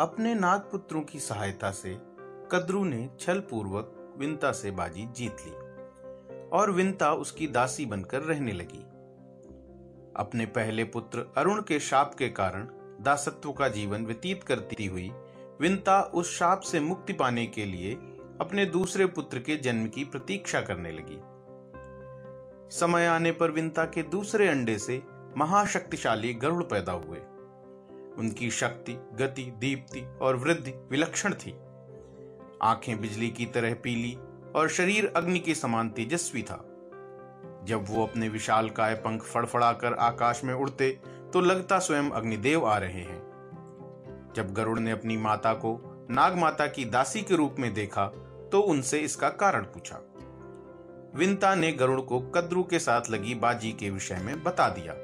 अपने नागपुत्रों की सहायता से कद्रु ने छल पूर्वक विंता से बाजी जीत ली और विंता उसकी दासी बनकर रहने लगी। अपने पहले पुत्र अरुण के शाप के कारण दासत्व का जीवन व्यतीत करती हुई विंता उस शाप से मुक्ति पाने के लिए अपने दूसरे पुत्र के जन्म की प्रतीक्षा करने लगी। समय आने पर विंता के दूसरे अंडे से महाशक्तिशाली गरुड़ पैदा हुए। उनकी शक्ति, गति, दीप्ति और वृद्धि विलक्षण थी। आँखें बिजली की तरह पीली और शरीर अग्नि के समान तेजस्वी था। जब वो अपने विशाल काय पंख फड़फड़ाकर आकाश में उड़ते तो लगता स्वयं अग्निदेव आ रहे हैं। जब गरुड़ ने अपनी माता को नाग माता की दासी के रूप में देखा तो उनसे इसका कारण पूछा। विंता ने गरुड़ को कद्रू के साथ लगी बाजी के विषय में बता दिया।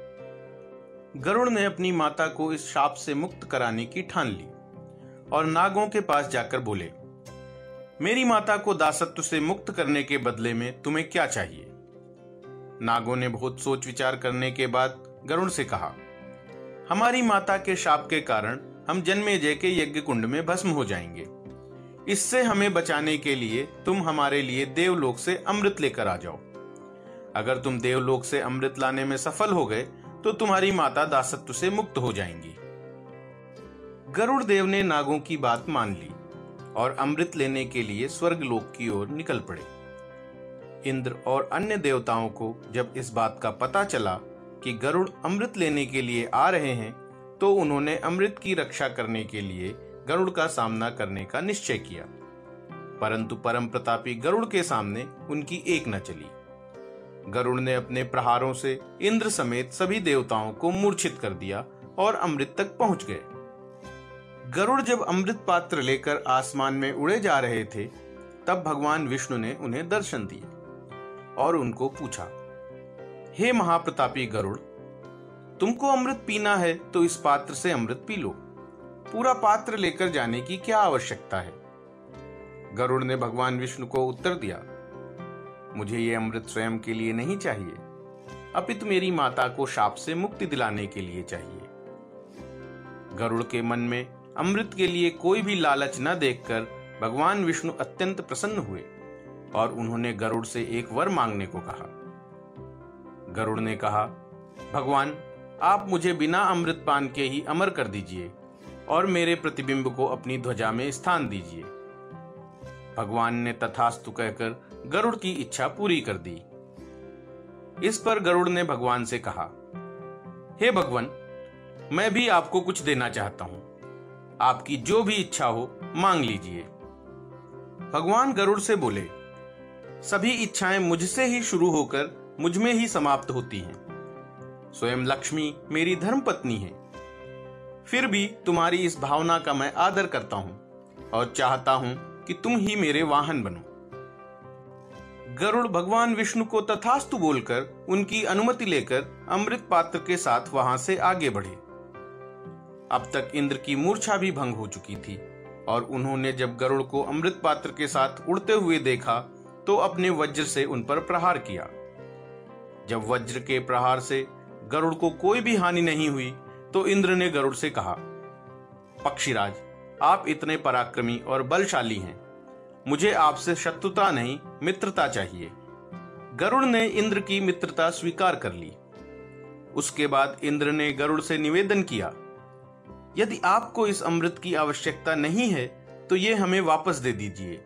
गरुड़ ने अपनी माता को इस शाप से मुक्त कराने की ठान ली और नागों के पास जाकर बोले, मेरी माता को दासत्व से मुक्त करने के बदले में तुम्हें क्या चाहिए? नागों ने बहुत सोच विचार करने के बाद गरुड़ से कहा, हमारी माता के शाप के कारण हम जन्मे जय के यज्ञ कुंड में भस्म हो जाएँगे। इससे हमें बचाने के लिए तुम हमारे लिए देवलोक से अमृत लेकर आ जाओ। अगर तुम देवलोक से अमृत लाने में सफल हो गए तो तुम्हारी माता दासत्व से मुक्त हो जाएँगी। गरुड़ देव ने नागों की बात मान ली और अमृत लेने के लिए स्वर्ग लोक की ओर निकल पड़े। इंद्र और अन्य देवताओं को जब इस बात का पता चला कि गरुड़ अमृत लेने के लिए आ रहे हैं तो उन्होंने अमृत की रक्षा करने के लिए गरुड़ का सामना करने का निश्चय किया। परंतु परम प्रतापी गरुड़ के सामने उनकी एक न चली। गरुड़ ने अपने प्रहारों से इंद्र समेत सभी देवताओं को मूर्छित कर दिया और अमृत तक पहुँच गए। गरुड़ जब अमृत पात्र लेकर आसमान में उड़े जा रहे थे, तब भगवान विष्णु ने उन्हें दर्शन दिए और उनको पूछा, हे महाप्रतापी गरुड़, तुमको अमृत पीना है तो इस पात्र से अमृत पी लो। पूरा पात्र लेकर जाने की क्या आवश्यकता है? गरुड़ ने भगवान विष्णु को उत्तर दिया मुझे ये अमृत स्वयं के लिए नहीं चाहिए। अपितु मेरी माता को शाप से मुक्ति दिलाने के लिए चाहिए। गरुड़ के मन में अमृत के लिए कोई भी लालच न देखकर भगवान विष्णु अत्यंत प्रसन्न हुए और उन्होंने गरुड़ से एक वर मांगने को कहा। गरुड़ ने कहा, भगवान, आप मुझे बिना अमृत पान के ही अमर कर दीजिए और मेरे प्रतिबिंब को अपनी ध्वजा में स्थान दीजिए। भगवान ने तथास्तु कहकर गरुड़ की इच्छा पूरी कर दी। इस पर गरुड़ ने भगवान से कहा, हे भगवान, मैं भी आपको कुछ देना चाहता हूँ। आपकी जो भी इच्छा हो, मांग लीजिए भगवान गरुड़ से बोले, सभी इच्छाएँ मुझसे ही शुरू होकर मुझमें ही समाप्त होती हैं। स्वयं लक्ष्मी मेरी धर्म पत्नी है। फिर भी तुम्हारी इस भावना का मैं आदर करता हूँ और चाहता हूँ कि तुम ही मेरे वाहन बनो। गरुड़ भगवान विष्णु को तथास्तु बोलकर, उनकी अनुमति लेकर अमृत पात्र के साथ वहाँ से आगे बढ़े। अब तक इंद्र की मूर्छा भी भंग हो चुकी थी, और उन्होंने जब गरुड़ को अमृत पात्र के साथ उड़ते हुए देखा तो अपने वज्र से उन पर प्रहार किया। जब वज्र के प्रहार से गरुड़ को कोई भी हानि नहीं हुई तो इंद्र ने गरुड़ से कहा, पक्षीराज, आप इतने पराक्रमी और बलशाली हैं। मुझे आपसे शत्रुता नहीं, मित्रता चाहिए। गरुड़ ने इंद्र की मित्रता स्वीकार कर ली। उसके बाद इंद्र ने गरुड़ से निवेदन किया, यदि आपको इस अमृत की आवश्यकता नहीं है तो ये हमें वापस दे दीजिए।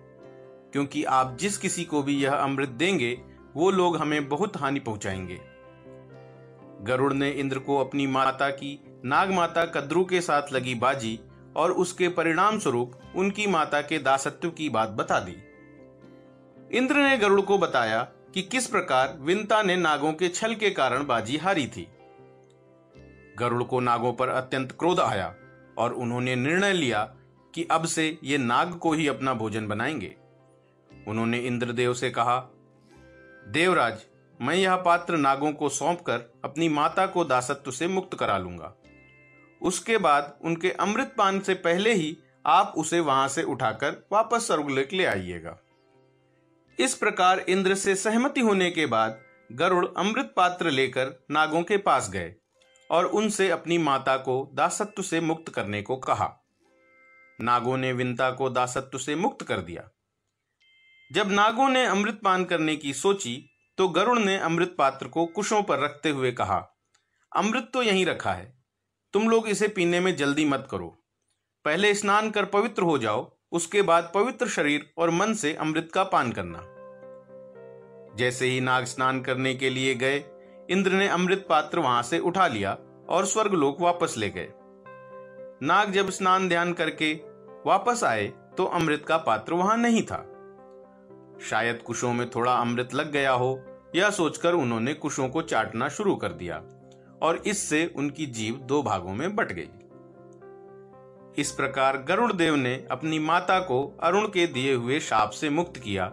क्योंकि आप जिस किसी को भी यह अमृत देंगे, वो लोग हमें बहुत हानि पहुंचाएँगे। गरुड़ ने इंद्र को अपनी माता की नाग माता कद्रू के साथ लगी बाजी और उसके परिणाम स्वरूप उनकी माता के दासत्व की बात बता दी। इंद्र ने गरुड़ को बताया कि किस प्रकार विंता ने नागों के छल के कारण बाजी हारी थी। गरुड़ को नागों पर अत्यंत क्रोध आया और उन्होंने निर्णय लिया कि अब से ये नाग को ही अपना भोजन बनाएँगे। उन्होंने इंद्रदेव से कहा, देवराज, मैं यह पात्र नागों को सौंपकर अपनी माता को दासत्व से मुक्त करा लूँगा। उसके बाद उनके अमृत पान से पहले ही आप उसे वहाँ से उठाकर वापस स्वर्गलोक ले आइएगा। इस प्रकार इंद्र से सहमति होने के बाद गरुड़ अमृत पात्र लेकर नागों के पास गए और उनसे अपनी माता को दासत्व से मुक्त करने को कहा। नागों ने विंता को दासत्व से मुक्त कर दिया। जब नागों ने अमृत पान करने की सोची तो गरुड़ ने अमृत पात्र को कुशों पर रखते हुए कहा, अमृत तो यहीं रखा है। तुम लोग इसे पीने में जल्दी मत करो। पहले स्नान कर पवित्र हो जाओ, उसके बाद पवित्र शरीर और मन से अमृत का पान करना। जैसे ही नाग स्नान करने के लिए गए, इंद्र ने अमृत पात्र वहाँ से उठा लिया और स्वर्ग स्वर्गलोक वापस ले गए। नाग जब स्नान ध्यान करके वापस आए तो अमृत का पात्र वहाँ नहीं था। शायद कुशों में थोड़ा अमृत लग गया हो, यह सोचकर उन्होंने कुशों को चाटना शुरू कर दिया। और इससे उनकी जीव दो भागों में बट गई। इस प्रकार गरुड़ देव ने अपनी माता को अरुण के दिए हुए शाप से मुक्त किया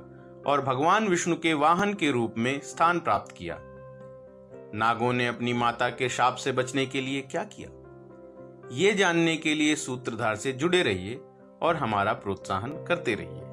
और भगवान विष्णु के वाहन के रूप में स्थान प्राप्त किया। नागों ने अपनी माता के शाप से बचने के लिए क्या किया? ये जानने के लिए सूत्रधार से जुड़े रहिए और हमारा प्रोत्साहन करते रहिए।